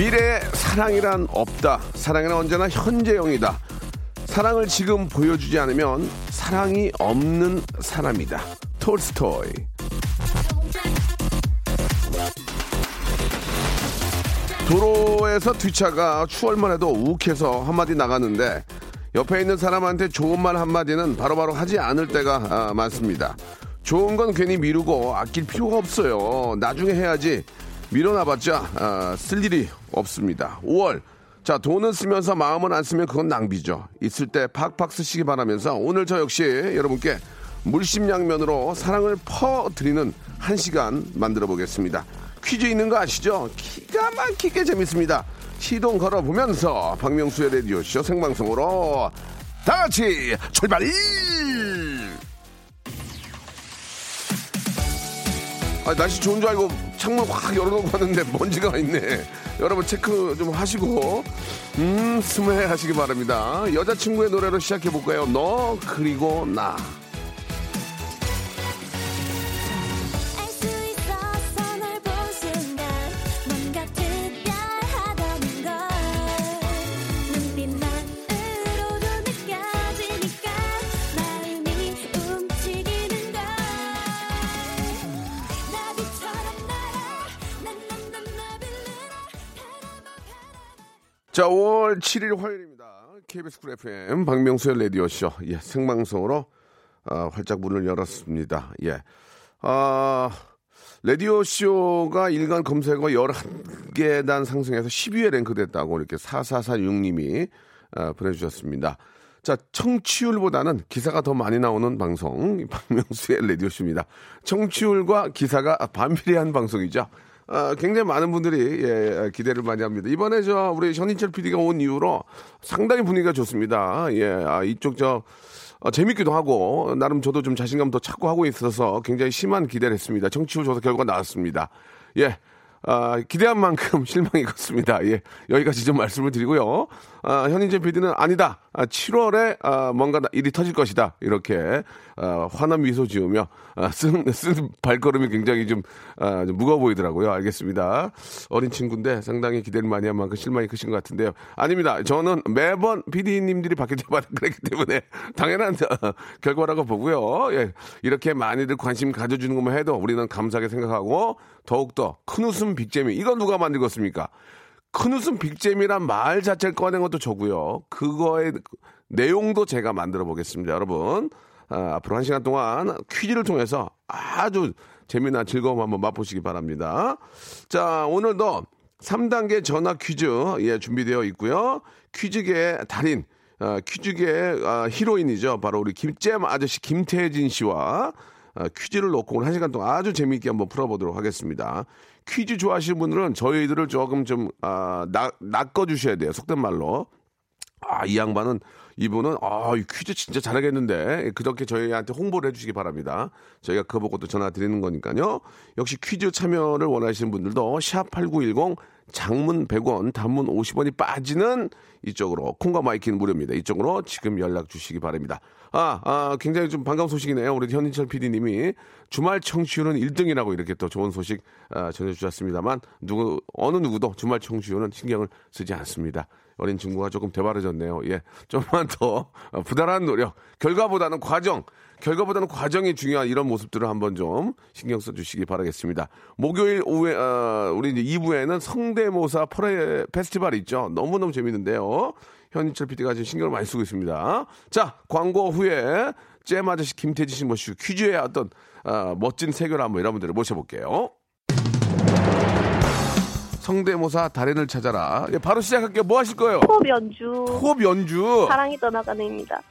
미래에 사랑이란 없다. 사랑은 언제나 현재형이다. 사랑을 지금 보여주지 않으면 사랑이 없는 사람이다. 톨스토이. 도로에서 뒷차가 추월만 해도 욱해서 한마디 나갔는데 옆에 있는 사람한테 좋은 말 한마디는 바로바로 하지 않을 때가 아, 많습니다. 좋은 건 괜히 미루고 아낄 필요가 없어요. 나중에 해야지 미뤄놔봤자 아, 쓸 일이 없습니다. 5월 자 돈은 쓰면서 마음은 안 쓰면 그건 낭비죠. 있을 때 팍팍 쓰시기 바라면서 오늘 저 역시 여러분께 물심양면으로 사랑을 퍼드리는 한 시간 만들어 보겠습니다. 퀴즈 있는 거 아시죠? 기가 막히게 재밌습니다. 시동 걸어보면서 박명수의 라디오쇼 생방송으로 다 같이 출발! 아, 날씨 좋은 줄 알고 창문 확 열어놓고 왔는데 먼지가 있네. 여러분 체크 좀 하시고 음 스무해 하시기 바랍니다. 여자친구의 노래로 시작해 볼까요? 너 그리고 나. 자, 5월 7일 화요일입니다. KBS 쿨 FM 박명수의 라디오쇼. 예, 생방송으로 아, 활짝 문을 열었습니다. 예. 아, 라디오쇼가 일간 검색어 11계단 상승해서 10위에 랭크됐다고 이렇게 4446님이 아, 보내주셨습니다. 자, 청취율보다는 기사가 더 많이 나오는 방송, 박명수의 라디오쇼입니다. 청취율과 기사가 반비례한 방송이죠. 아, 굉장히 많은 분들이 예, 기대를 많이 합니다. 이번에 저 우리 현인철 PD가 온 이후로 상당히 분위기가 좋습니다. 예, 아, 이쪽 저 어, 재밌기도 하고 나름 저도 좀 자신감 더 찾고 하고 있어서 굉장히 심한 기대를 했습니다. 청취율 조사 결과가 나왔습니다. 예. 아, 기대한 만큼 실망이 컸습니다. 예. 여기까지 좀 말씀을 드리고요. 아, 현인재 PD는 아니다. 아, 7월에 아, 뭔가 일이 터질 것이다. 이렇게 아, 환한 미소 지으며 아, 쓴, 쓴 발걸음이 굉장히 좀, 아, 좀 무거워 보이더라고요. 알겠습니다. 어린 친구인데 상당히 기대를 많이 한 만큼 실망이 크신 것 같은데요. 아닙니다. 저는 매번 PD님들이 바뀔 때마다 그랬기 때문에 당연한 어, 결과라고 보고요. 예. 이렇게 많이들 관심 가져주는 것만 해도 우리는 감사하게 생각하고 더욱더 큰 웃음 빅재미. 이건 누가 만들겠습니까? 큰 웃음 빅잼이란 말 자체를 꺼낸 것도 저고요. 그거의 내용도 제가 만들어 보겠습니다. 여러분, 아, 앞으로 한 시간 동안 퀴즈를 통해서 아주 재미난 즐거움 한번 맛보시기 바랍니다. 자, 오늘도 3단계 전화 퀴즈 예, 준비되어 있고요. 퀴즈계의 달인, 아, 퀴즈계의 아, 히로인이죠. 바로 우리 김잼 아저씨 김태진 씨와 아, 퀴즈를 놓고 오늘 한 시간 동안 아주 재미있게 한번 풀어보도록 하겠습니다. 퀴즈 좋아하시는 분들은 저희들을 조금 좀, 아, 낚, 낚아주셔야 돼요. 속된 말로. 아, 이 양반은, 이분은, 아, 이 퀴즈 진짜 잘하겠는데. 그렇게 저희한테 홍보를 해주시기 바랍니다. 저희가 그거 보고 또 전화 드리는 거니까요. 역시 퀴즈 참여를 원하시는 분들도 샵8910 장문 100원, 단문 50원이 빠지는 이쪽으로 콩과 마이케이는 무료입니다. 이쪽으로 지금 연락 주시기 바랍니다. 아, 아, 굉장히 좀 반가운 소식이네요. 우리 현인철 PD님이 주말 청취율은 1등이라고 이렇게 또 좋은 소식 아, 전해주셨습니다만 누구 어느 누구도 주말 청취율은 신경을 쓰지 않습니다. 어린 친구가 조금 대바라졌네요. 예, 좀만 더 어, 부단한 노력, 결과보다는 과정, 결과보다는 과정이 중요한 이런 모습들을 한번 좀 신경 써주시기 바라겠습니다. 목요일 오후에 어, 우리 이제 2부에는 성대모사 퍼레 페스티벌 있죠. 너무너무 재밌는데요. 현인철 PD가 지금 신경을 많이 쓰고 있습니다. 자, 광고 후에 잼 아저씨 김태지 씨 모시고 퀴즈의 어떤 어, 멋진 세계를 한번 여러분들을 모셔볼게요. 성대모사 달인을 찾아라. 예, 바로 시작할게요. 뭐 하실 거예요? 호흡 연주 호흡 연주. 사랑이 떠나가는입니다.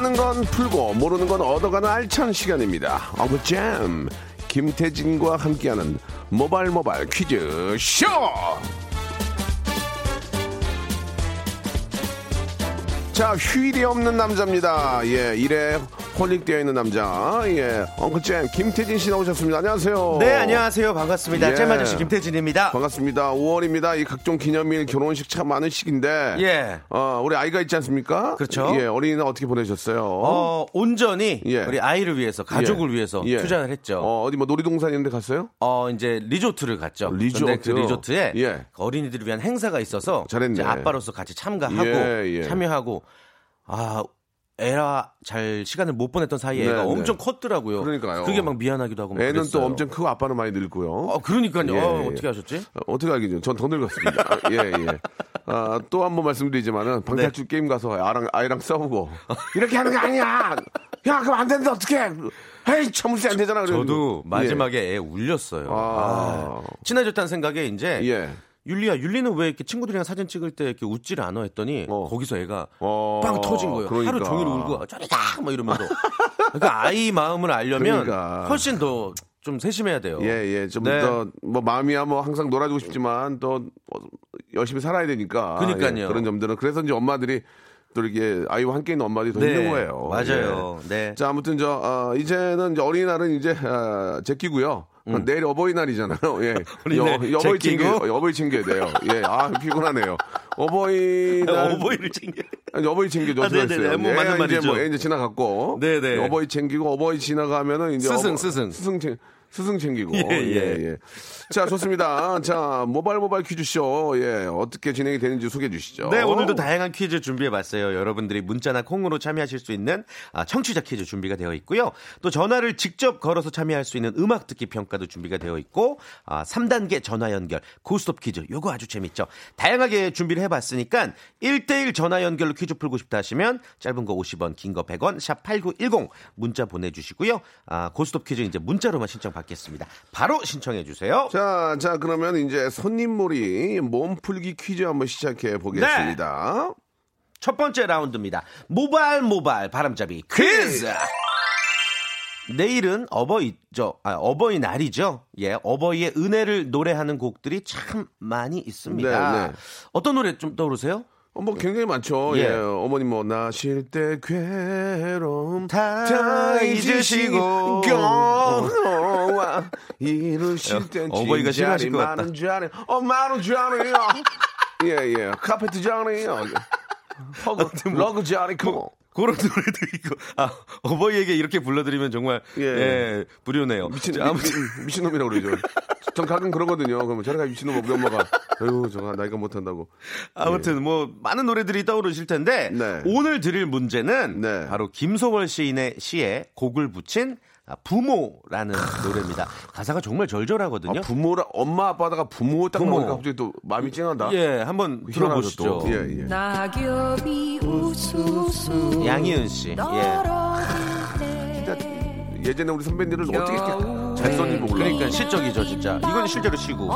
아는 건 풀고 모르는 건 얻어가는 알찬 시간입니다. 어브잼 김태진과 함께하는 모발 모발 퀴즈 쇼. 자 휴일이 없는 남자입니다. 예 일에 홀릭 되어 있는 남자. 예 엉클잼 김태진 씨 나오셨습니다. 안녕하세요. 네, 안녕하세요. 반갑습니다. 예. 잼 아저씨 김태진입니다. 반갑습니다. 5월입니다. 이 각종 기념일, 결혼식 참 많은 시기인데. 예. 어, 우리 아이가 있지 않습니까? 그렇죠. 예, 어린이날 어떻게 보내셨어요? 어, 온전히 예. 우리 아이를 위해서, 가족을 예. 위해서 예. 투자를 했죠. 어, 어디 뭐 놀이동산 이런 데 갔어요? 어, 이제 리조트를 갔죠. 리조트. 그 리조트에 예. 어린이들을 위한 행사가 있어서 잘했네. 아빠로서 같이 참가하고 예, 예. 참여하고 아 애라 잘 시간을 못 보냈던 사이에 네, 애가 네. 엄청 컸더라고요. 그러니까요. 그게 막 미안하기도 하고 막 애는 또 그랬어요. 엄청 크고 아빠는 많이 늙고요. 어, 그러니까요. 예, 어, 예. 어떻게 하셨지? 어, 어떻게 알겠죠? 전 더 늙었습니다. 아, 예, 예. 아, 또 한 번 말씀드리지만은 방탈출 게임 가서 아랑, 아이랑 싸우고 이렇게 하는 게 아니야! 야, 그럼 안 되는데 어떡해! 에이, 참을수 안 되잖아. 그래가지고. 저도 예. 마지막에 애 울렸어요. 아. 아, 친해졌다는 생각에 이제 예. 율리야, 율리는 왜 이렇게 친구들이랑 사진 찍을 때 이렇게 웃지를 않아 했더니 어. 거기서 애가 어, 빵 터진 거예요. 그러니까. 하루 종일 울고 저리 가 막 이러면서. 그러니까 아이 마음을 알려면 그러니까. 훨씬 더 좀 세심해야 돼요. 예, 예. 좀 네. 더, 뭐, 마음이야 뭐 항상 놀아주고 싶지만 또 어, 열심히 살아야 되니까. 그러니까요. 예, 그런 점들은. 그래서 이제 엄마들이 또 이렇게 아이와 함께 있는 엄마들이 더 네, 힘든 거예요. 맞아요. 예. 네. 자, 아무튼 저, 어, 이제는 이제 어린이날은 이제, 어, 제끼고요. 내일 어버이날이잖아요. 예. 여, 어버이 제끼고? 챙겨, 어버이 챙겨야 돼요. 예. 아, 피곤하네요. 어버이날. 어버이를 챙겨. 아니, 어버이 챙기죠. 아, 네네네. 뭐애 맞는 이제 말이죠. 뭐, 애 이제 지나갔고. 네네. 어버이 챙기고, 어버이 지나가면은 이제. 스승, 어버- 스승. 스승 챙, 스승 챙기고. 예, 예, 예. 예. 자, 좋습니다. 자, 모바일 모바일 퀴즈쇼. 예. 어떻게 진행이 되는지 소개해 주시죠. 네, 오늘도 다양한 퀴즈 준비해 봤어요. 여러분들이 문자나 콩으로 참여하실 수 있는 아, 청취자 퀴즈 준비가 되어 있고요. 또 전화를 직접 걸어서 참여할 수 있는 음악 듣기 평가도 준비가 되어 있고, 아, 3단계 전화 연결, 고스톱 퀴즈, 요거 아주 재밌죠. 다양하게 준비를 해 봤으니까 1대1 전화 연결로 퀴즈 풀고 싶다 하시면 짧은 거 50원, 긴 거 100원, 샵 8910 문자 보내 주시고요. 아, 고스톱 퀴즈 이제 문자로만 신청 받 겠습니다. 바로 신청해 주세요. 자, 자, 그러면 이제 손님몰이 몸풀기 퀴즈 한번 시작해 보겠습니다. 첫 번째 라운드입니다. 모발 모발 바람잡이 퀴즈. 내일은 어버이죠. 아, 어버이날이죠. 예, 어버이의 은혜를 노래하는 곡들이 참 많이 있습니다. 네, 네. 어떤 노래 좀 떠오르세요? 어, 뭐 굉장히 많죠. 예. 예. 어머님 뭐 나실 때 괴로움 다 다 잊으시고. 잊으시고 이루실 땐 어버이가 진짜리 싫어하실 것 같다. 어줄 아네요. 예예 카페트 줄 아네요. 허그 러그 줄 아니고. 그런 노래도 있고. 아, 어버이에게 이렇게 불러드리면 정말 예. 예, 불효네요. 미친 자, 아무튼 미, 미친 놈이라고 그러죠. 전 가끔 그러거든요. 그러면 저래가 미친놈 우리 엄마가 아유 저가 나이가 못한다고. 아무튼 뭐 많은 노래들이 떠오르실 텐데 네. 오늘 드릴 문제는 네. 바로 김소월 시인의 시에 곡을 붙인 아, 부모라는 노래입니다. 가사가 정말 절절하거든요. 아, 부모라 엄마 아빠다가 부모 딱 부모. 나오니까 갑자기 또 마음이 찡하다. 예, 한번 들어보시죠. 또. 예 예. 낙엽이 우수수 양희은 씨. 예. 떨어지네 예전에 우리 선배님들은 어떻게 이렇게 잘 썼는지 몰라. 그러니까 실적이죠, 진짜. 이건 실제로 시고.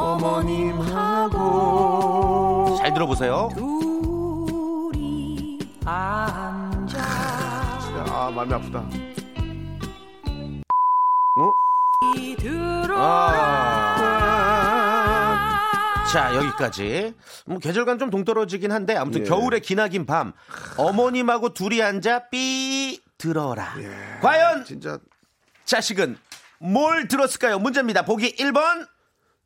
어머님하고 잘 들어보세요. 둘이 앉아 아, 마음이 아프다. 어? 아. 자, 여기까지. 뭐, 계절감 좀 동떨어지긴 한데, 아무튼 예. 겨울의 기나긴 밤, 어머님하고 둘이 앉아 삐 들어라. 과연 진짜 자식은 뭘 들었을까요? 문제입니다. 보기 1번,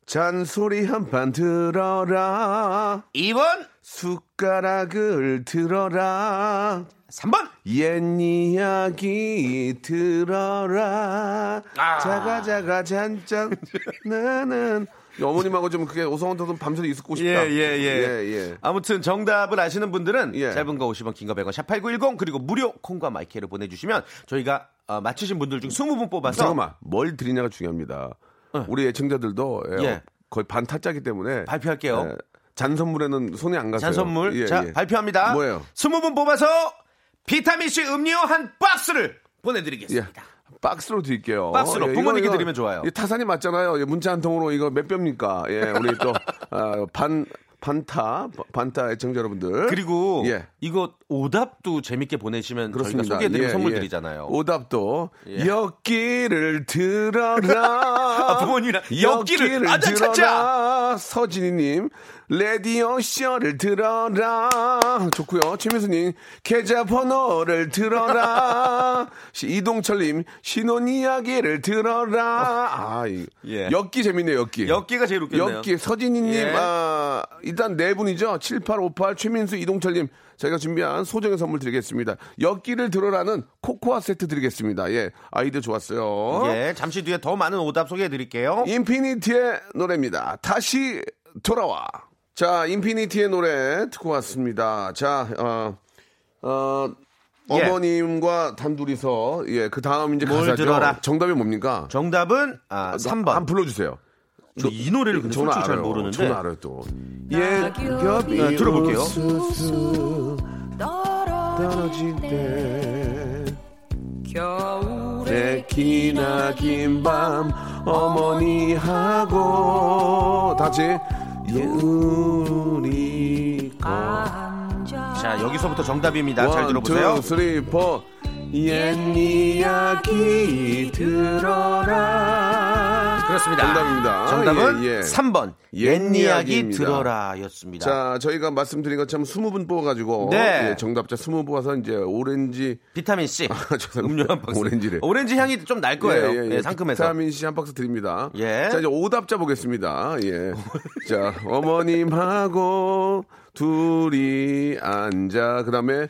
잔소리 한 판 들어라. 2번, 숟가락을 들어라. 3번. 옛 이야기 들어라. 아. 자가 자가 잔짠 나는 어머님하고 좀 그게 오성원도 밤새도 있었고 예, 싶다. 예, 예. 예, 예. 아무튼 정답을 아시는 분들은 예. 짧은 거 50원, 긴 거 100원, 샵8910 그리고 무료 콩과 마이크를 보내주시면 저희가 어, 맞히신 분들 중 20분 뽑아서 잠깐만 뭘 드리냐가 중요합니다. 우리 애청자들도 예, 예. 거의 반 타짜기 때문에 발표할게요. 예, 잔 선물에는 손이 안 갔어요. 잔 선물 예, 자 예. 발표합니다. 뭐예요? 20분 뽑아서 비타민C 음료 한 박스를 예. 보내드리겠습니다. 박스로 드릴게요. 박스로 예, 부모님께 이거, 드리면 좋아요. 이 타산이 맞잖아요. 예, 문자 한 통으로 이거 몇 병입니까? 예, 우리 또 아, 반 반타 반타 애청자 여러분들 그리고 예. 이거 오답도 재밌게 보내시면 그렇습니다. 저희가 소개해드리면 예, 선물 예. 드리잖아요. 오답도 예. 엿기를 들어라. 아, 부모님이랑 아자 차차. 들어라. 서진이님 레디오 쇼를 들어라. 좋고요. 최민수님 계좌번호를 들어라. 시- 이동철님 신혼 이야기를 들어라. 아, 이, 예. 엿기 재밌네요. 엿기. 엽기가 제일 웃겼네요. 엽기 서진이님 예. 아, 일단 네 분이죠 7858 최민수 이동철님 저희가 준비한 소정의 선물 드리겠습니다 엽기를 들어라는 코코아 세트 드리겠습니다 예 아이디어 좋았어요 예, 잠시 뒤에 더 많은 오답 소개해 드릴게요. 인피니티의 노래입니다 다시 돌아와 자 인피니티의 노래 듣고 왔습니다 자 어, 어, 예. 어머님과 단둘이서 예 그 다음 이제 뭘 가사죠 들어라. 정답이 뭡니까 정답은 아, 3번. 한번 불러 주세요 저 이 노래를 근데 저는 솔직히 잘 알아요. 모르는데 저는 알아요 또. 예, 네, 들어볼게요. 떨어질 때 겨울에 내 기나 긴 밤 어머니하고 다시 거 앉아 자 여기서부터 정답입니다. 잘 one, 들어보세요. two, three, four. 옛 이야기 들어라 그렇습니다. 정답입니다 정답은 예, 예. 3번 옛옛 이야기. 들어라였습니다. 자, 저희가 말씀드린 것처럼 20분 뽑아가지고 네. 예, 정답자 20분 뽑아서 이제 오렌지 비타민 C 죄송합니다. 음료 한 박스. 오렌지래. 오렌지 향이 좀 날 거예요. 예, 예, 예, 예. 상큼해서. 비타민 C 한 박스 드립니다. 예. 자, 이제 오답자 보겠습니다. 예. 자, 어머님하고 둘이 앉아. 그 다음에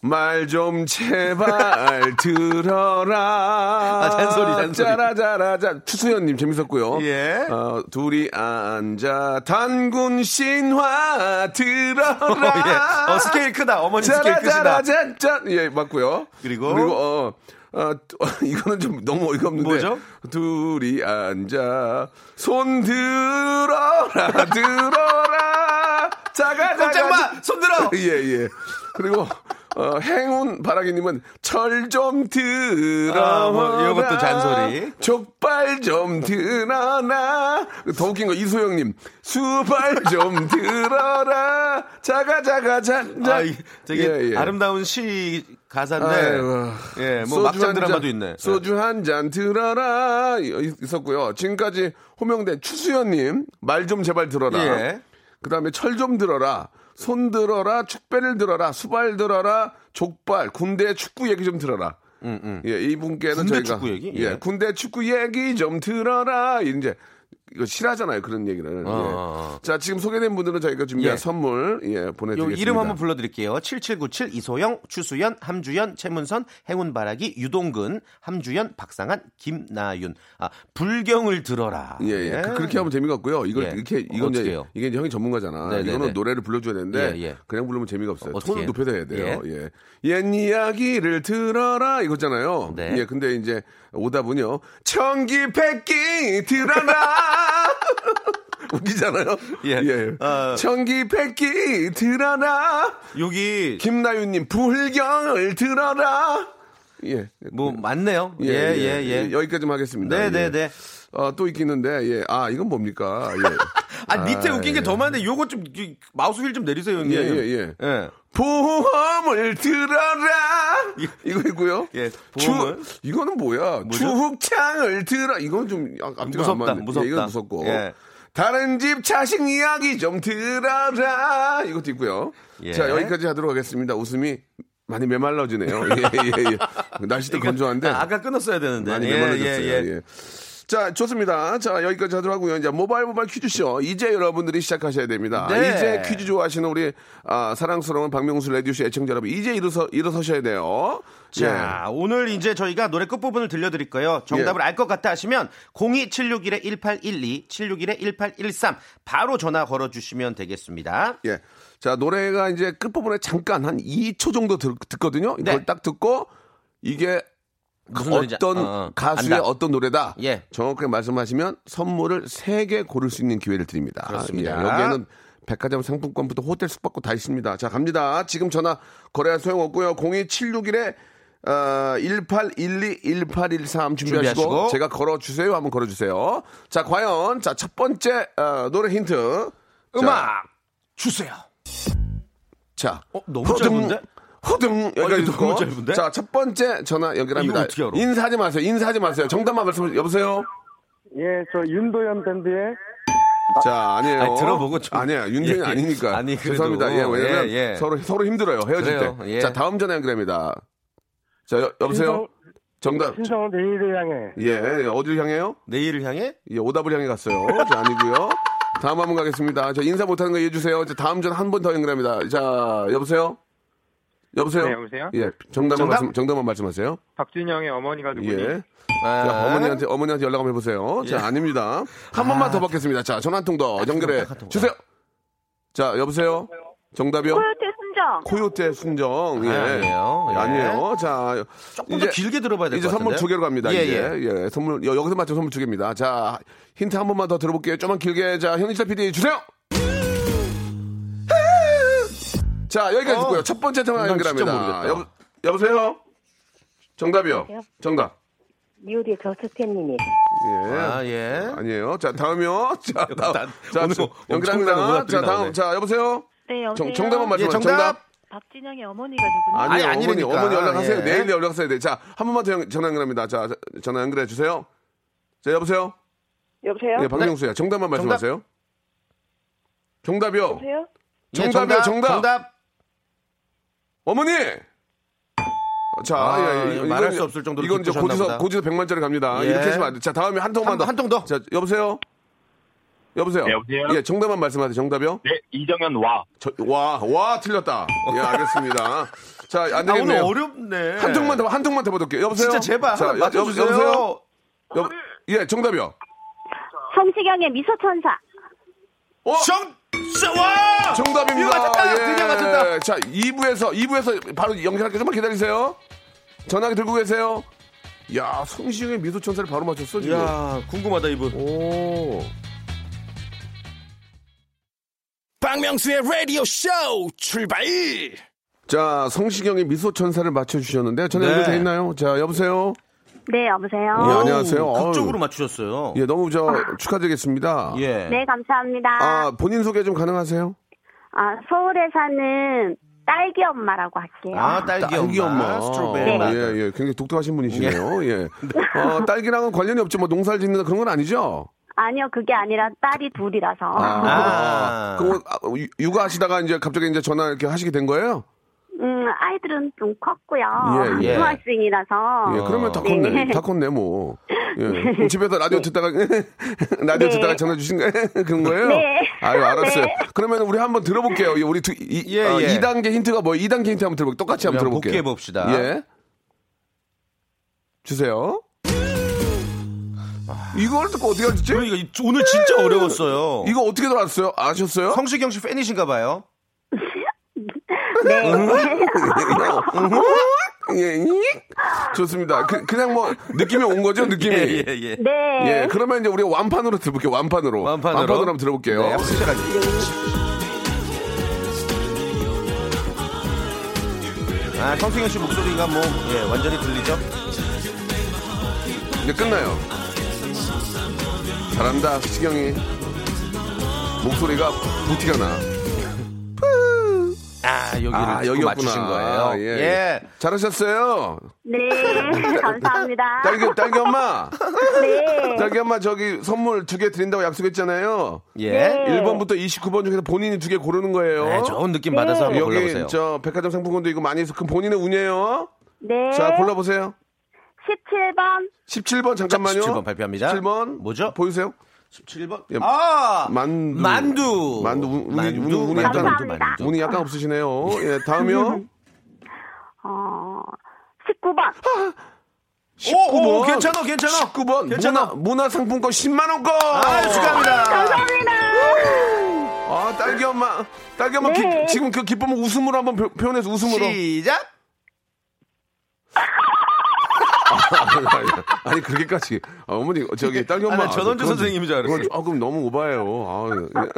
말 좀 제발 들어라. 아, 잔소리, 잔소리. 짜라짜라짜. 추수연님 재밌었고요. 예. 어, 둘이 앉아. 단군 신화 들어라. 예. 어, 스케일 크다. 어머니 스케일 크시다. 짜라짜라짠. 예, 맞고요. 그리고? 그리고 어, 어, 또, 이거는 좀 너무 어이가 없는데. 뭐죠? 둘이 앉아 손 들어라 들어라 자가 자가! 손 들어! 예, 예. 그리고 어, 행운 바라기님은 철 좀 들어. 아, 뭐 이런 것도 잔소리. 족발 좀 들어라. 더 웃긴 거 이소영님 수발 좀 들어라. 자가 자가 잔자. 아, 이- 되게 예, 예. 아름다운 시 가사인데. 아이고. 예, 뭐 소주 막장 한 드라마도 잔, 있네. 소주 한 잔 들어라 있- 있었고요. 지금까지 호명된 추수연님 말 좀 제발 들어라. 예. 그 다음에 철 좀 들어라. 손 들어라, 축배를 들어라, 수발 들어라, 족발, 군대 축구 얘기 좀 들어라. 예, 이분께는 군대 저희가 축구 얘기? 예, 예. 군대 축구 얘기 좀 들어라. 이제 이거 싫어하잖아요 그런 얘기를. 어. 예. 자 지금 소개된 분들은 저희가 준비한 예. 선물 예요 보내드리겠습니다. 이름 한번 불러드릴게요. 7797 이소영, 추수연, 함주연, 최문선, 행운바라기, 유동근, 함주연, 박상한, 김나윤. 아 불경을 들어라. 예, 예. 그- 그렇게 하면 재미가 없고요. 이걸 예. 이렇게 이건 이제 해요? 이게 이제 형이 전문가잖아. 네네네. 이거는 노래를 불러줘야 되는데 예, 예. 그냥 부르면 재미가 없어요. 어떻게 톤을? 높여서 해야 돼요. 예. 옛 이야기를 들어라 이거잖아요. 네. 예, 근데 이제 오답은요. 청기 백기 들어라. 웃기잖아요. 예. 어. 청기백기 들어라. 여기 김나윤님 불경을 들어라. 예. 뭐 맞네요. 예, 예, 예. 여기까지만 하겠습니다. 네, 예. 네, 네. 어, 또 있겠는데, 예. 아, 이건 뭡니까? 예. 아 밑에 아, 웃긴 게 더 많은데 요거 좀 이- 마우스 휠 좀 내리세요 형님. 예, 예, 예. 예. 보험을 들어라. 이거 있고요. 예, 보험을. 추, 이거는 뭐야? 뭐죠? 추흑창을 들어. 이건 좀 아, 앞뒤가 안 무섭다, 맞네. 무섭다. 예, 이건 무섭고. 예. 다른 집 자식 이야기 좀 들어라. 이것도 있고요. 예. 자, 여기까지 하도록 하겠습니다. 웃음이 많이 메말라지네요. 예, 예, 예. 날씨도 건조한데. 아, 아까 끊었어야 되는데. 많이 예, 메말라졌어요. 예, 예. 예. 자, 좋습니다. 자, 여기까지 하도록 하고요. 이제 모바일 모바일 퀴즈쇼. 이제 여러분들이 시작하셔야 됩니다. 네. 이제 퀴즈 좋아하시는 우리 아, 사랑스러운 박명수 라디오쇼 애청자 여러분. 이제 일어서, 일어서셔야 돼요. 자, 오늘 이제 저희가 노래 끝부분을 들려드릴 거예요. 정답을 예. 알것 같다 하시면 02761-1812, 761-1813 바로 전화 걸어주시면 되겠습니다. 예. 예. 자, 노래가 이제 끝부분에 잠깐 한 2초 정도 듣, 듣거든요. 이걸 네. 딱 듣고 이게 어떤 어, 어, 가수의 안다. 어떤 노래다. 예. 정확하게 말씀하시면 선물을 3개 고를 수 있는 기회를 드립니다. 그렇습니다. 예, 여기에는 백화점 상품권부터 호텔 숙박권 다 있습니다. 자, 갑니다. 지금 전화 거래할 소용없고요. 02761에 어, 1812, 1813 준비하시고, 준비하시고. 제가 걸어주세요. 한번 걸어주세요. 자, 과연 자 첫 번째 어, 노래 힌트. 음악 주세요. 자, 어, 너무 짧은데? 허등 여기까지 듣고. 너무 짧은데? 자, 첫 번째 전화 연결합니다. 이거 어떻게 알아? 인사하지 마세요. 인사하지 마세요. 정답만 말씀 여보세요. 예, 저 윤도현 밴드의 자, 아니에요. 아니, 들어보고 좀- 아니야. 윤정이 예, 예. 아니니까. 아니, 그래도. 죄송합니다. 예, 왜냐면 예, 예. 서로 서로 힘들어요. 헤어질 그래요, 때. 예. 자, 다음 전화 연결합니다. 자, 여, 여보세요. 정답. 신성 내일을 향해 예, 어디를 향해요? 내일을 향해? 예, 오답을 향해 갔어요. 자, 아니고요. 다음 한 번 가겠습니다. 저 인사 못하는 거 이해해 주세요. 자, 다음 전 한 번 더 연결합니다. 자, 여보세요. 여보세요. 네, 여보세요? 예, 정답만 정답? 말씀, 정답만 말씀하세요. 박준영의 어머니가 누구니? 예. 아, 자, 어머니한테 어머니한테 연락 한번 해보세요. 자, 예. 아닙니다. 한 번만 더 받겠습니다. 자, 전화 한 통 더 연결해 카톡. 주세요. 자, 여보세요. 정답이요? 코요태 순정. 코요태 순정. 예. 아, 아니에요. 예. 아니에요. 자, 조금 더 길게 들어봐야 될 이제 것 같은데. 선물 두 개로 갑니다. 예, 이제. 예. 선물 여, 여기서 맞춰 선물 두 개입니다. 자, 힌트 한 번만 더 들어볼게요. 좀만 길게. 자, 현지철 PD 주세요. 자, 여기까지 어. 듣고요. 첫 번째 전화 연결합니다. 여보, 여보세요? 정답이요. 여보세요? 정답. 미우디 저스팬님이. 예. 아, 예. 아니에요. 자, 다음이요. 자, 다음. 난 자, 오늘 연결합니다. 자, 다음. 나오네. 자, 여보세요? 네, 여보세요. 정, 정답만 예, 말씀하세요. 정답. 박진영의 어머니가 누구니? 아니요, 아니, 어머니, 아니라니까. 어머니 연락하세요. 예. 내일 연락하셔야 돼. 자, 한 번만 더 연- 전화 연결합니다. 자, 자, 전화 연결해 주세요. 자, 여보세요? 여보세요? 예, 박명수야. 정답만 말씀하세요. 정답이요. 여보세요? 예, 정답이요, 정답. 정답. 어머니! 자, 아, 예, 예, 말할 수 없을 정도로 이건 이제 고지서, 보다. 고지서 100만짜리 갑니다. 예. 이렇게 하시면 안 돼. 자, 다음에 한 통만 한- 더. 한 통 더. 자, 여보세요? 여보세요? 네, 여보세요? 예, 정답만 말씀하세요. 정답이요? 네, 이정현 와. 저, 와, 와, 틀렸다. 예, 알겠습니다. 자, 안 아, 오늘 되겠네요. 어렵네. 한 통만 더, 한 통만 더 받을게요. 여보세요? 진짜 제발 자, 하나 여- 맞춰 주세요. 여보세요? 여, 예, 정답이요. 성시경의 미소 천사. 어? 정, 정- 와! 정답입니다. 맞췄다. 예. 드디어 맞췄다. 자, 2부에서, 2부에서 바로 연결할게요. 좀만 기다리세요. 전화기 들고 계세요. 야, 성시경의 미소 천사를 바로 맞췄어, 지금. 이야, 궁금하다, 이분. 오. 박명수의 라디오 쇼 출발! 자, 성시경의 미소 천사를 맞춰 주셨는데, 전화 네. 연결돼 있나요? 자, 여보세요? 네, 여보세요? 예, 안녕하세요. 오, 극적으로. 맞추셨어요. 예, 너무 저 축하드리겠습니다. 예. 네, 감사합니다. 아, 본인 소개 좀 가능하세요? 아, 서울에 사는 딸기 엄마라고 할게요. 아, 딸기, 딸기 엄마. 엄마. 스트로베리. 네. 맛. 예, 예. 굉장히 독특하신 분이시네요. 예. 어, 딸기랑은 관련이 없죠. 뭐 농사를 짓는 그런 건 아니죠? 아니요, 그게 아니라 딸이 둘이라서. 아. 아, 유- 육아하시다가 이제 갑자기 이제 전화 이렇게 하시게 된 거예요? 음, 아이들은 좀 컸고요. 예, 예. 중학생이라서. 예, 그러면 다 네. 컸네. 다 컸네, 뭐. 예. 그럼 집에서 라디오 듣다가, 라디오 네. 듣다가 전화 주신 거, 그런 거예요? 네. 아유, 알았어요. 네. 그러면 우리 한번 들어볼게요. 이 우리 두, 이, 예, 어, 예. 2단계 힌트가 뭐, 2단계 힌트 한번 들어볼게요. 똑같이 한번 들어볼게요. 복귀해 봅시다. 예. 주세요. 이걸 듣고 어떻게 하지? 그러니까 이- 오늘 진짜 어려웠어요. 이거 어떻게 들어왔어요? 아셨어요? 성시경 씨 팬이신가 봐요. 네. 예, 이? 좋습니다. 그, 그냥 뭐, 느낌이 온 거죠, 느낌이? 예, 예, 예. 네. 예, 그러면 이제 우리 완판으로 들어볼게요. 완판으로. 완판으로. 한번 들어볼게요. 네. 아, 성시경 씨 목소리가 뭐, 예, 완전히 들리죠? 이제 끝나요. 잘한다, 시경이. 목소리가 부티가 나. 아, 여기를 아, 여기였구나. 맞추신 거예요. 아, 예. 예. 잘하셨어요. 네, 감사합니다. 딸기, 딸기 엄마. 네. 딸기 엄마 저기 선물 두 개 드린다고 약속했잖아요. 예. 네. 1번부터 29번 중에서 본인이 두 개 고르는 거예요. 네, 좋은 느낌 받아서 한번 여기 골라보세요. 저 백화점 상품권도 있고 많이 있어. 그럼 본인의 운이에요. 네. 자, 골라보세요. 17번. 17번 잠깐만요. 17번 발표합니다. 17번. 뭐죠? 보이세요? 17번. 예, 아! 만두. 만두. 만두. 운- 운이, 만두, 운이, 운이 약간. 운이 약간 없으시네요. 예, 다음이요. 어, 19번. 19번. 오, 오, 괜찮아, 괜찮아. 19번. 괜찮아. 문화, 문화상품권 10만원권. 아, 축하합니다. 감사합니다. 아, 딸기 엄마. 딸기 엄마 네. 기- 지금 그 기쁨을 웃음으로 한번 표- 표현해서 웃음으로. 시작. 아 니 그렇게까지 아, 어머니 저기 딸기 엄마 아, 나 전원주 그건- 선생님인 줄 알았어요. 그건 조금 너무 오바예요. 아, 예.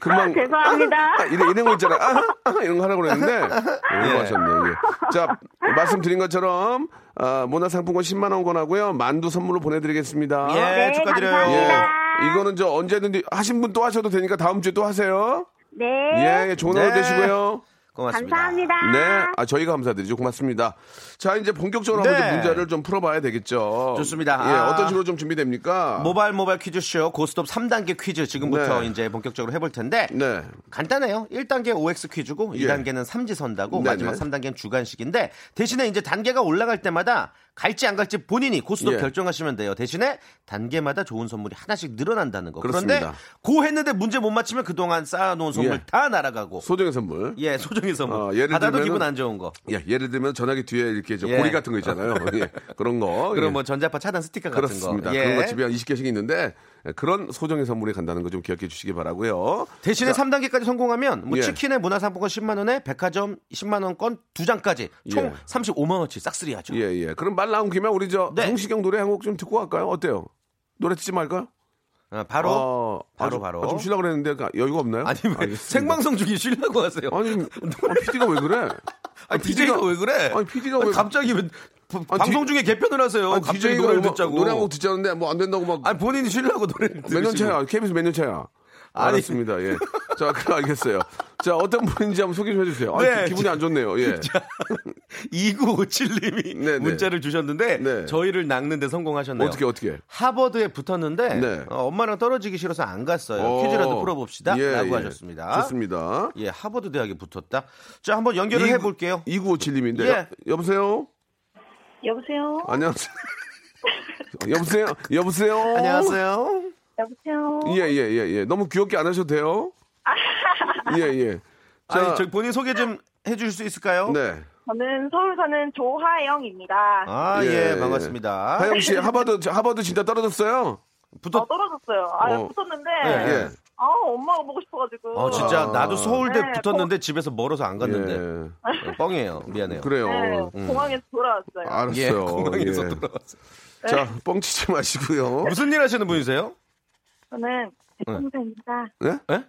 금방 죄송합니다. 아, 이런, 이런 거 있잖아요. 아, 아, 이런 거 하라고 그랬는데 오버하셨네. 예. 자 말씀드린 것처럼 아, 문화상품권 10만 원권 하고요. 만두 선물로 보내드리겠습니다. 예, 네, 축하드려요. 감사합니다. 예. 이거는 저 언제든지 하신 분 또 하셔도 되니까 다음 주에 또 하세요. 네. 예, 예, 좋은 하루 네. 되시고요. 고맙습니다. 감사합니다. 네, 아 저희가 감사드리죠. 고맙습니다. 자, 이제 본격적으로 한번 네. 좀 문제를 좀 풀어봐야 되겠죠. 좋습니다. 예, 아. 어떤 식으로 좀 준비됩니까? 모바일 모바일 퀴즈쇼 고스톱 3단계 퀴즈 지금부터 네. 이제 본격적으로 해볼 텐데 네, 간단해요. 1단계 OX 퀴즈고 예. 2단계는 삼지선다고 네네. 마지막 3단계는 주간식인데 대신에 이제 단계가 올라갈 때마다 갈지 안 갈지 본인이 고스톱 예. 결정하시면 돼요. 대신에 단계마다 좋은 선물이 하나씩 늘어난다는 거. 그런데 그렇습니다. 고 했는데 문제 못 맞히면 그동안 쌓아놓은 선물 예. 다 날아가고 소정의 선물. 예 소정 의 선물 어, 예를 받아도 들면은- 기분 안 좋은 거. 예, 예를 들면 전화기 뒤에 이렇게 저 예. 고리 같은 거 있잖아요. 예, 그런 거. 그럼 예. 뭐 전자파 차단 스티커 같은 그렇습니다. 거. 예. 그런 거 집에 한 20개씩 있는데 예, 그런 소정의 선물이 간다는 거 좀 기억해 주시기 바라고요. 대신에 3단계까지 성공하면 뭐 예. 치킨에 문화상품권 10만 원에 백화점 10만 원권 두 장까지 총 예. 35만 원치 싹쓸이 하죠. 예, 예. 그럼 말 나온 김에 우리 저 네. 성시경 노래 한 곡 좀 듣고 갈까요? 어때요? 노래 듣지 말까요? 어, 바로 어, 바로 아, 좀- 바로. 아, 좀 쉬려고 그랬는데 그 여유가 없나요? 아니 왜 알겠습니다. 생방송 중에 쉬려고 하세요? 아니, 아, PD가 왜 그래? 아니 DJ가 왜 그래? 아니, PD가 왜 갑자기 왜 바- 아니, 방송 디- 중에 개편을 하세요? 아니, 갑자기 DJ가 노래를 음악- 듣자고. 노래 한 곡 듣자는데 뭐 안 된다고 막. 아니 본인이 쉬려고 노래를 몇 년. 차야? KBS 몇 년 차야? 아니. 알았습니다. 예. 자, 그럼 알겠어요. 자, 어떤 분인지 한번 소개 좀 해주세요. 아, 네, 기- 기분이 안 좋네요. 예. 2957님이 네, 네. 문자를 주셨는데 네. 저희를 낚는데 성공하셨네요. 어떻게, 어떻게? 하버드에 붙었는데 네. 어, 엄마랑 떨어지기 싫어서 안 갔어요. 어. 퀴즈라도 풀어봅시다. 예, 라고 예. 하셨습니다. 좋습니다. 예, 하버드 대학에 붙었다. 자, 한번 연결을 해볼게요. 2957님인데. 예. 여 보세요? 여보세요? 안녕하세요. 여보세요? 여보세요? 안녕하세요. 여보세요? 예, 예, 예, 예. 너무 귀엽게 안 하셔도 돼요. 예, 예. 자, 아니, 저 본인 소개 좀 해줄 수 있을까요? 네. 저는 서울 사는 조하영입니다. 아, 예, 예, 예. 반갑습니다. 하영 씨, 하버드, 하버드 진짜 떨어졌어요? 붙었, 어, 떨어졌어요. 아, 어. 붙었는데, 예. 예. 아, 엄마가 보고 싶어가지고. 어, 진짜 아. 나도 서울대 네, 붙었는데 집에서 멀어서 안 갔는데. 예. 어, 뻥이에요. 미안해요. 그래요. 네, 음. 공항에서 돌아왔어요. 알았어요. 예, 공항에서 예. 돌아왔어요. 자, 뻥치지 마시고요. 무슨 일 하시는 분이세요? 저는 제빵사입니다. 네? 예?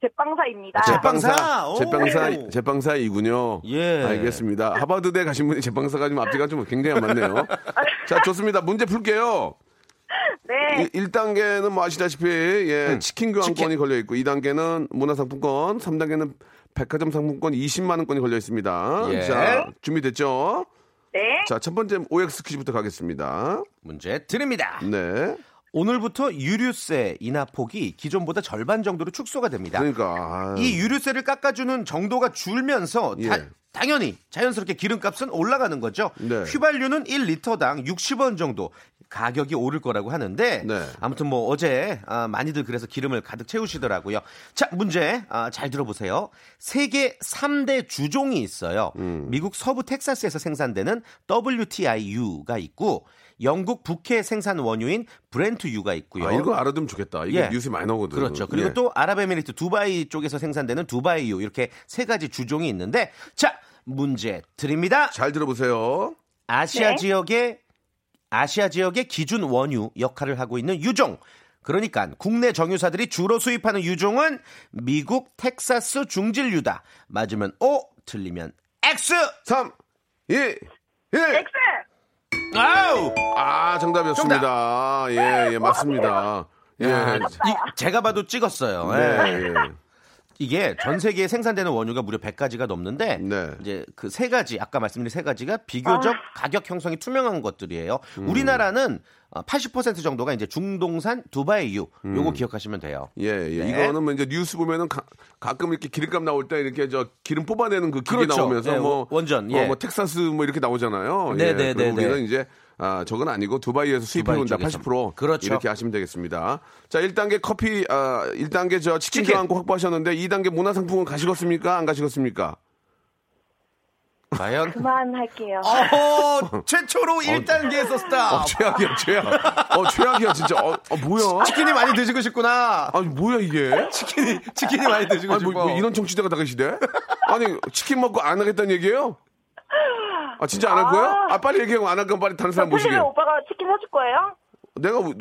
제빵사입니다. 아, 제빵사? 오. 제빵사, 제빵사이군요. 예. 알겠습니다. 하버드대 가신 분이 제빵사가 좀 앞뒤가 좀 굉장히 안 맞네요. 자, 좋습니다. 문제 풀게요. 네. 1 단계는 뭐 아시다시피, 예, 음, 치킨 교환권이 치킨. 걸려 있고, 2단계는 문화상품권, 3단계는 백화점 상품권 20만원권이 걸려 있습니다. 예. 자, 준비됐죠? 네. 자, 첫 번째 OX 퀴즈부터 가겠습니다. 문제 드립니다. 네. 오늘부터 유류세 인하폭이 기존보다 절반 정도로 축소가 됩니다. 그러니까. 아, 이 유류세를 깎아주는 정도가 줄면서 다- 예. 당연히 자연스럽게 기름값은 올라가는 거죠. 네. 휘발유는 1리터당 60원 정도 가격이 오를 거라고 하는데 네. 아무튼 뭐 어제 아, 많이들 그래서 기름을 가득 채우시더라고요. 자 문제 아, 잘 들어보세요. 세계 3대 주종이 있어요. 음. 미국 서부 텍사스에서 생산되는 WTIU가 있고 영국 북해 생산 원유인 브렌트유가 있고요. 아, 이거 알아두면 좋겠다. 이게 예. 뉴스에 많이 나오거든. 그렇죠. 그리고 예. 또 아랍에미리트 두바이 쪽에서 생산되는 두바이유 이렇게 세 가지 주종이 있는데 자 문제 드립니다. 잘 들어보세요. 아시아 네. 지역의 아시아 지역의 기준 원유 역할을 하고 있는 유종. 그러니까 국내 정유사들이 주로 수입하는 유종은 미국 텍사스 중질유다. 맞으면 O, 틀리면 X. 3, 2, 1. X! 아우! 아, 정답이었습니다. 예, 예, 맞습니다. 예. 이, 제가 봐도 찍었어요. 예. 네, 예. 이게 전 세계에 생산되는 원유가 무려 100가지가 넘는데 네. 이제 그 세 가지 아까 말씀드린 세 가지가 비교적 가격 형성이 투명한 것들이에요. 음. 우리나라는 어, 80% 정도가 이제 중동산 두바이유 음. 요거 기억하시면 돼요. 예, 예. 네. 이거는 뭐 이제 뉴스 보면은 가, 끔 이렇게 기름값 나올 때 이렇게 저 기름 뽑아내는 그 기계 그렇죠. 나오면서 예, 뭐 원전, 어, 예. 뭐 텍사스 뭐 이렇게 나오잖아요. 네, 예. 네, 그리고 네, 우리는 네. 이제 아, 저건 아니고 두바이에서 수입해 온다. 쪽에서. 80% 그렇죠. 이렇게 하시면 되겠습니다. 자, 1단계 커피 아, 1단계 저 치킨. 교환권 확보하셨는데 2단계 문화상품권 가시겠습니까? 안 가시겠습니까? 과연 그만할게요. 어, 최초로 1단계에서 스탑. 어, 최악이야, 최악. 어, 최악이야, 진짜. 어, 어, 뭐야? 치킨이 많이 드시고 싶구나. 아니, 뭐야, 이게? 치킨이 치킨이 많이 드시고 아니, 싶어. 뭐, 뭐 이런 정치자가 다 계시대? 아니, 치킨 먹고 안 하겠다는 얘기예요? 아, 진짜 안 할 거예요? 아, 빨리 얘기하고 안 할 건 빨리 다른 사람 모시게. 오빠가 치킨 사줄 거예요? 내가 왜,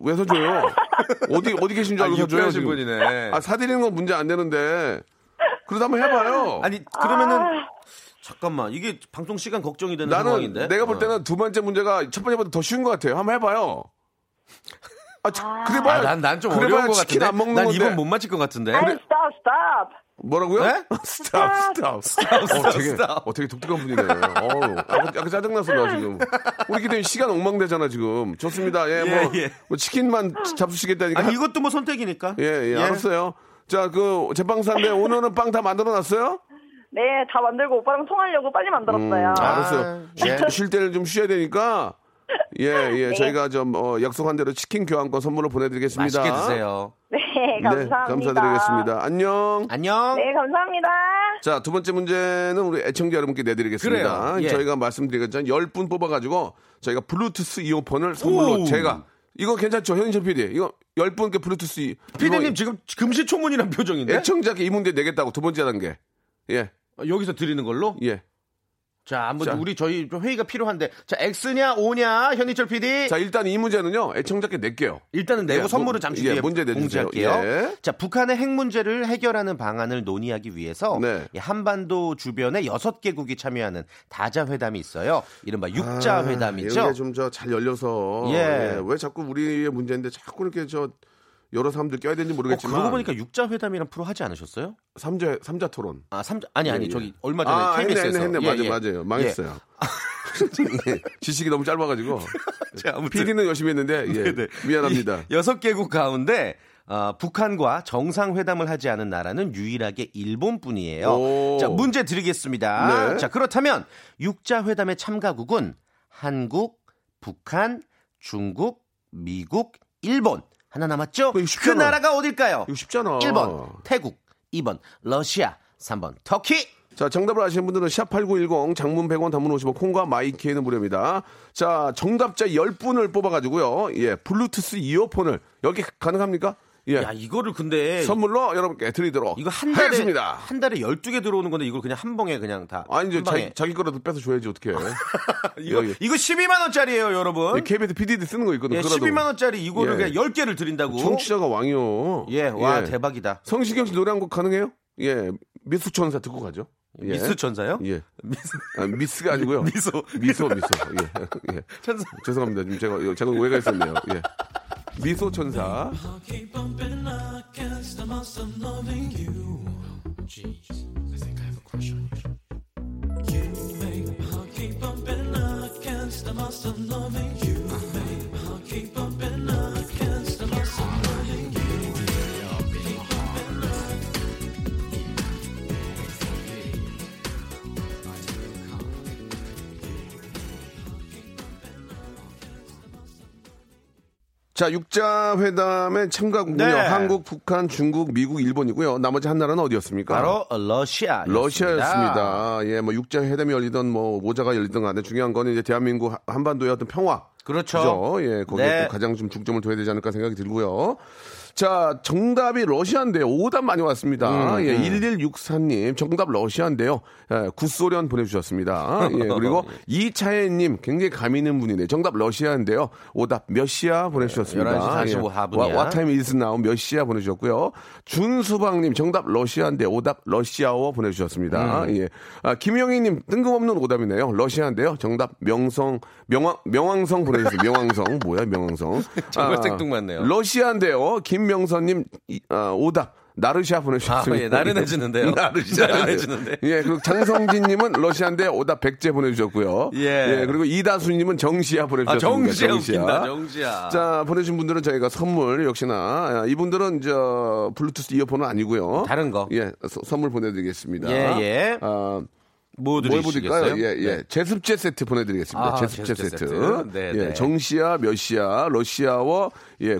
왜 사줘요? 어디, 어디 계신 줄 아, 알고 사줘요? 지금. 분이네. 아, 사드리는 건 문제 안 되는데. 그래도 한번 해봐요. 아니 그러면은 잠깐만 이게 방송 시간 걱정이 되는 나는 상황인데. 내가 볼 어. 때는 두 번째 문제가 첫 번째보다 더 쉬운 것 같아요. 한번 해봐요. 아, 그래봐야. 아, 난난좀 그래봐야 어려운 것 치킨 같은데. 안 먹는 난 건데. 이건 못 맞힐 것 같은데. 아이, 스탑, 스탑. 뭐라고요? 네? 스탑, 스탑, 스탑. 어, 스탑, 되게, 스탑. 어, 되게 독특한 분이네. 어우, 약간, 약간 짜증났어, 나 지금. 우리 기대면 시간 엉망되잖아, 지금. 좋습니다. 예, 뭐, 예, 예. 뭐 치킨만 잡수시겠다니까. 아니 이것도 뭐 선택이니까. 예, 예, 알았어요. 자, 그, 제빵사인데 오늘은 빵 다 만들어 놨어요? 네, 다 만들고 오빠랑 통화하려고 빨리 만들었어요. 음, 알았어요. 아, 쉴, 예. 쉴 때를 좀 쉬어야 되니까. 예, 예. 저희가 좀, 어, 약속한 대로 치킨 교환권 선물로 보내드리겠습니다. 맛있게 드세요. 네, 감사합니다. 네, 감사드리겠습니다. 안녕. 안녕. 네, 감사합니다. 자, 두 번째 문제는 우리 애청자 여러분께 내드리겠습니다. 그래요. 예. 저희가 말씀드리겠지만 10분 뽑아가지고 저희가 블루투스 이어폰을 선물로 오. 제가 이거 괜찮죠? 현인철 PD. 이거 10분께 블루투스 이거 지금 금시초문이란 표정인데. 애청자께 이 문제 내겠다고 두 번째 단계. 예, 어, 여기서 드리는 걸로. 예. 자, 자. 우리 저희 좀 회의가 필요한데. 자, X냐 O냐 현희철 PD. 자, 일단 이 문제는요, 애청자께 낼게요. 일단은 내고 예, 선물은 문- 잠시 예, 뒤에 문제 내주세요. 공지할게요. 예. 자, 북한의 핵 문제를 해결하는 방안을 논의하기 위해서 네. 이 한반도 주변에 여섯 개국이 참여하는 다자 회담이 있어요. 이른바 육자 회담이죠. 아, 좀 저 잘 열려서. 예. 예, 왜 자꾸 우리의 문제인데 자꾸 이렇게 저 여러 사람들 껴야 되는지 어, 모르겠지만. 그러고 보니까 육자 회담이란 프로 하지 않으셨어요? 삼자, 삼자 토론. 아, 삼 아니 아니 예, 예. 저기 얼마 전에 아, 했네, KBS에서 했네, 했네. 예, 맞아요, 예. 맞아요. 망했어요. 예. 지식이 너무 짧아가지고. 자, 아무튼 PD는 열심히 했는데, 예. 네네. 미안합니다. 이 여섯 개국 가운데 어, 북한과 정상회담을 하지 않은 나라는 유일하게 일본뿐이에요. 오. 자, 문제 드리겠습니다. 네. 자, 그렇다면 육자 회담의 참가국은 한국, 북한, 중국, 미국, 일본. 하나 남았죠? 이거 그. 나라가 어딜까요? 이거 쉽잖아. 1번 태국, 2번 러시아, 3번 터키. 자, 정답을 아시는 분들은 샵8910 장문 100원 단문 50원 콩과 마이키에는 무료입니다. 자, 정답자 10분을 뽑아 가지고요. 예, 블루투스 이어폰을 여기 가능합니까? 예. 야, 이거를 근데 선물로 여러분께 드리도록 이거 한 달에 하겠습니다. 한 달에 12개 들어오는 건데 이걸 그냥 한 봉에 그냥 다 아니, 이제 한 방에. 자기, 자기 거라도 뺏어 줘야지, 어떻게. 이거, 여기. 이거 12만 원짜리예요, 여러분. KBS PD도 쓰는 거 있거든. 예, 그거라도. 12만 원짜리 이거를 예. 그냥 10개를 드린다고. 청취자가 왕이요. 예, 와 대박이다. 성시경 씨 노래 한 곡 가능해요? 예, 미수천사 듣고 가죠. 예. 미스 천사요? 예. 미스 아, 미스가 아니고요. 미소. 미소, 미소. 예. 예. 천사. 죄송합니다. 지금 제가, 제가 오해가 있었네요. 예. 미소 천사. 자, 육자 회담의 참가국은요. 네. 한국, 북한, 중국, 미국, 일본이고요. 나머지 한 나라는 어디였습니까? 바로 러시아. 러시아였습니다. 예, 뭐 육자 회담이 열리던 뭐 모자가 열리던 간에 중요한 거는 이제 대한민국 한반도의 어떤 평화. 그렇죠. 그죠? 예, 거기에 네. 또 가장 좀 중점을 둬야 되지 않을까 생각이 들고요. 자, 정답이 러시아인데요. 오답 많이 왔습니다. 음, 예, 음. 1164님, 정답 러시아인데요. 예, 구소련 보내주셨습니다. 예, 그리고 이차혜님, 굉장히 감 있는 분이네. 정답 러시아인데요. 오답 몇 시야 보내주셨습니다. 11시 45 분이야. 와, time is now 몇 시야 보내주셨고요. 준수방님, 정답 러시아인데 오답 러시아워 보내주셨습니다. 음. 예. 아, 김영희님, 뜬금없는 오답이네요. 러시아인데요. 정답 명성, 명왕, 명왕성 보내주셨어요. 명왕성. 뭐야, 명왕성. 정말 아, 생뚱맞네요. 러시아인데요. 김 명선님 이- 아, 오답. 나르시아 보내주셨습니다. 아, 예, 나른해지는데요. 나르시아. 나른해지는데. 예, 그리고 장성진님은 러시아인데 오답 백제 보내주셨고요. 예. 그리고 이다수님은 정시아 아, 보내주셨습니다. 정시아 웃긴다, 정시아. 자, 보내주신 분들은 저희가 선물 역시나 아, 이분들은 저 블루투스 이어폰은 아니고요. 다른 거. 예, 서- 선물 보내드리겠습니다. 예, 예. 아, 뭐뭘 드리시겠어요? 보실까요? 예, 예. 네. 제습제 세트 보내드리겠습니다. 아, 제습제, 제습제 세트. 세트. 네, 예, 네. 정시아, 몇시아, 러시아워, 예,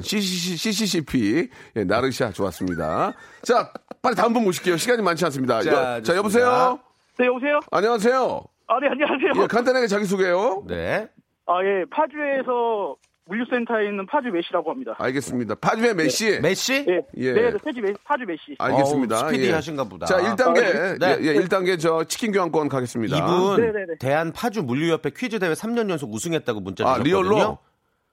CCC, CCCP, 예, 나르시아 좋았습니다. 자, 빨리 다음 분 모실게요. 시간이 많지 않습니다. 자, 여, 자. 여보세요? 네, 여보세요? 안녕하세요. 아, 네, 안녕하세요. 예, 간단하게 자기소개요. 네. 아, 예, 파주에서 물류센터에 있는 파주 메시라고 합니다. 알겠습니다. 파주의 메시. 메시? 예, 예. 네, 네, 파주 메시, 파주 메시. 알겠습니다. 어우, 스피디 예. 하신가 보다. 자, 1단계. 네. 예, 예, 1단계 저 치킨 교환권 가겠습니다. 이분 네네네. 대한 파주 물류협회 퀴즈 대회 3년 연속 우승했다고 문자 아, 주셨거든요. real로?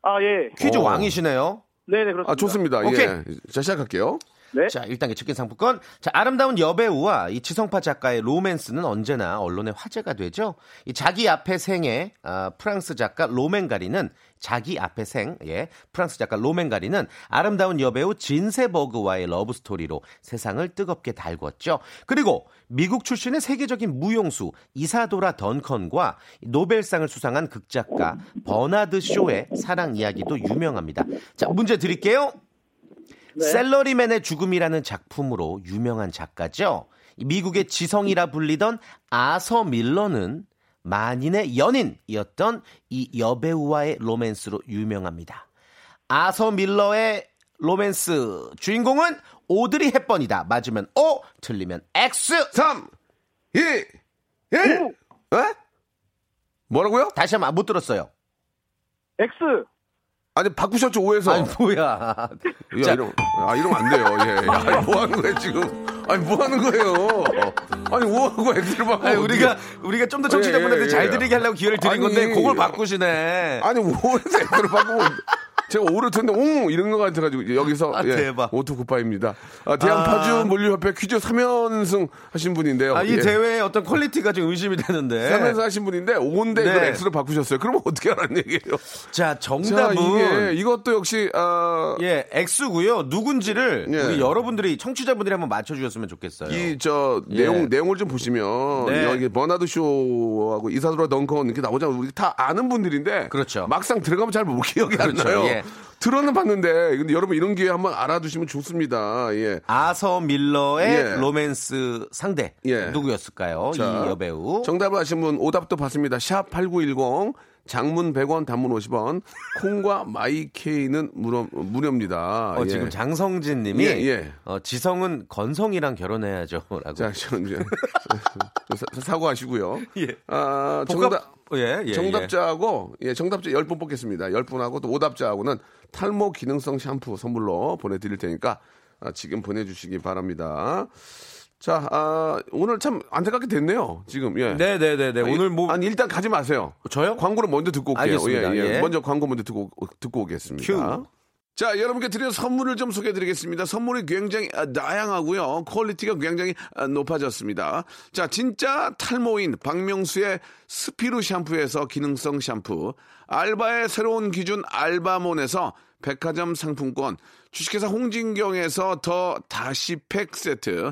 아, 예. 퀴즈 어. 왕이시네요. 네, 네, 그렇습니다. 아, 좋습니다. 오케이. 예. 자, 시작할게요. 네. 자, 1단계 치킨 상품권. 자, 아름다운 여배우와 이 지성파 작가의 로맨스는 언제나 언론의 화제가 되죠. 이 자기 앞에 생의 아, 프랑스 작가 로맹가리는 자기 앞에 생, 예, 프랑스 작가 로맹가리는 아름다운 여배우 진 세버그와의 러브 스토리로 세상을 뜨겁게 달궜죠. 그리고 미국 출신의 세계적인 무용수 이사도라 던컨과 노벨상을 수상한 극작가 버나드 쇼의 사랑 이야기도 유명합니다. 자, 문제 드릴게요. 셀러리맨의 죽음이라는 작품으로 유명한 작가죠. 이 미국의 지성이라 불리던 아서 밀러는 만인의 연인이었던 이 여배우와의 로맨스로 유명합니다. 아서 밀러의 로맨스 주인공은 오드리 헵번이다. 맞으면 O, 틀리면 X. 3, 2, 1. 에? 뭐라고요? 다시 한번 못 들었어요. X. 아니, 바꾸셨죠, 5에서. 아니 뭐야? 야, 자, 이러, 아, 이러면 안 돼요. 예. 아니, 뭐 하는 거예요, 지금? 아니, 뭐 하는 거예요? 아니, 5하고 X를 바꾸고. 아니, 우리가 우리가 좀 더 청취자분들한테 예, 예, 잘 예. 드리게 하려고 기회를 드린 아니, 건데 그걸 바꾸시네. 아니, O에서 X를 바꾸고. 제가 오를 텐데, 옹! 이런 거 같아가지고, 여기서. 아, 예, 대박. 오토쿠파입니다. 아, 대한 아. 파주 물류협회 퀴즈 3연승 하신 분인데요. 아, 이 예. 대회의 어떤 퀄리티가 좀 의심이 되는데. 3연승 하신 분인데, O인데 네. 이걸 X로 바꾸셨어요. 그러면 어떻게 하라는 얘기예요? 자, 자, 정답은 이게, 이것도 역시, 아, 예, X고요. 누군지를 예. 우리 여러분들이 청취자분들이 한번 맞춰 주셨으면 좋겠어요. 이저 예. 내용 내용을 좀 보시면 네. 여기 버나드 쇼하고 이사도라 덩컨 이렇게 나오잖아요. 우리 다 아는 분들인데 그렇죠. 막상 들어가면 잘 못 기억이 그렇죠. 안 나요. 예. 들어는 봤는데 근데 여러분 이런 기회 한번 알아두시면 좋습니다. 예. 아서 밀러의 예. 로맨스 상대 예. 누구였을까요? 자, 이 여배우. 정답을 아신 분 오답도 받습니다. 샵8910 장문 100원 단문 50원 콩과 마이케이는 무료, 무료입니다. 어, 예. 지금 장성진 님이 예, 예. 어, 지성은 건성이랑 결혼해야죠. 라고. 자, 저는 이제 사- 사과하시고요. 예. 아, 정답 예, 예, 정답자하고 예, 정답자 10분 뽑겠습니다. 10분하고 또 오답자하고는 탈모 기능성 샴푸 선물로 보내드릴 테니까 아, 지금 보내주시기 바랍니다. 자, 아, 오늘 참 안타깝게 됐네요. 지금 예. 네, 네, 네, 네. 아니, 오늘 뭐 아니 일단 가지 마세요. 저요? 광고를 먼저 듣고 올게요. 알겠습니다. 예, 예. 예. 먼저 광고 먼저 듣고 듣고 오겠습니다. 큐. 자, 여러분께 드리는 선물을 좀 소개해 드리겠습니다. 선물이 굉장히 아, 다양하고요. 퀄리티가 굉장히 아, 높아졌습니다. 자, 진짜 탈모인 박명수의 스피루 샴푸에서 기능성 샴푸, 알바의 새로운 기준 알바몬에서 백화점 상품권, 주식회사 홍진경에서 더 다시팩 세트,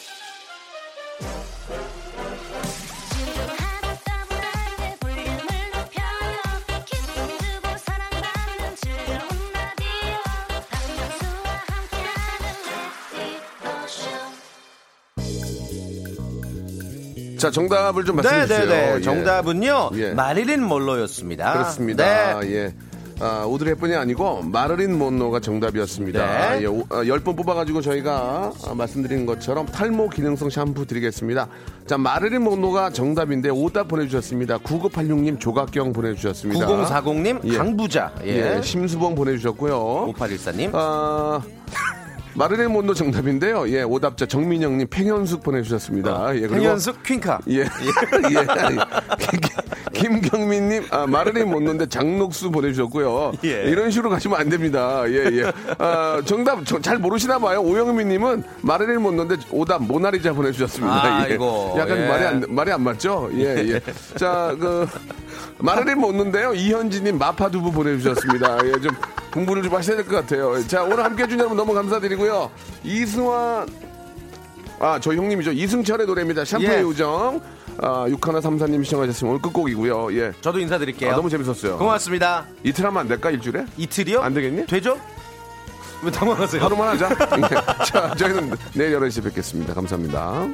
자, 정답을 좀 말씀해 주세요. 네네네. 예. 정답은요. 예. 마릴린 몰로였습니다. 그렇습니다. 네. 예. 아, 오드리 헵번이 아니고 마르린 몬로가 정답이었습니다. 네. 예, 오- 아, 10분 뽑아가지고 저희가 아, 말씀드린 것처럼 탈모 기능성 샴푸 드리겠습니다. 자, 마르린 몬로가 정답인데 오답 보내주셨습니다. 9986님 조각경 보내주셨습니다. 9040님 예. 강부자. 예. 예, 심수봉 보내주셨고요. 5814님. 아, 마르린 몬로 정답인데요. 예, 오답자 정민영님 팽현숙 보내주셨습니다. 예, 그리고 hen현숙 퀸카. 예, 예. 김경민님, 아, 못 넣는데 장녹수 보내주셨고요. 예. 이런 식으로 가시면 안 됩니다. 예, 예. 아, 정답 저- 잘 모르시나 봐요. 오영민님은 못 넣는데 오답 모나리자 보내주셨습니다. 예. 아이고, 약간 예. 말이 안, 말이 안 맞죠? 예, 예. 자, 그, 마르린 못 넣는데요. 이현진님 마파두부 보내주셨습니다. 예, 좀 공부를 좀 하셔야 될 것 같아요. 자, 오늘 함께 해준 여러분 너무 감사드리고요. 이승환, 아, 저 형님이죠. 이승철의 노래입니다. 샴푸의 예. 요정. 아, 6134님 시청하셨으면 오늘 끝곡이고요. 예. 저도 인사드릴게요. 아, 너무 재밌었어요. 고맙습니다. 이틀 하면 안 될까? 일주일에? 이틀이요? 안 되겠니? 되죠? 왜 당황하세요? 하루만 하자. 예. 자, 저희는 내일 11시에 뵙겠습니다. 감사합니다.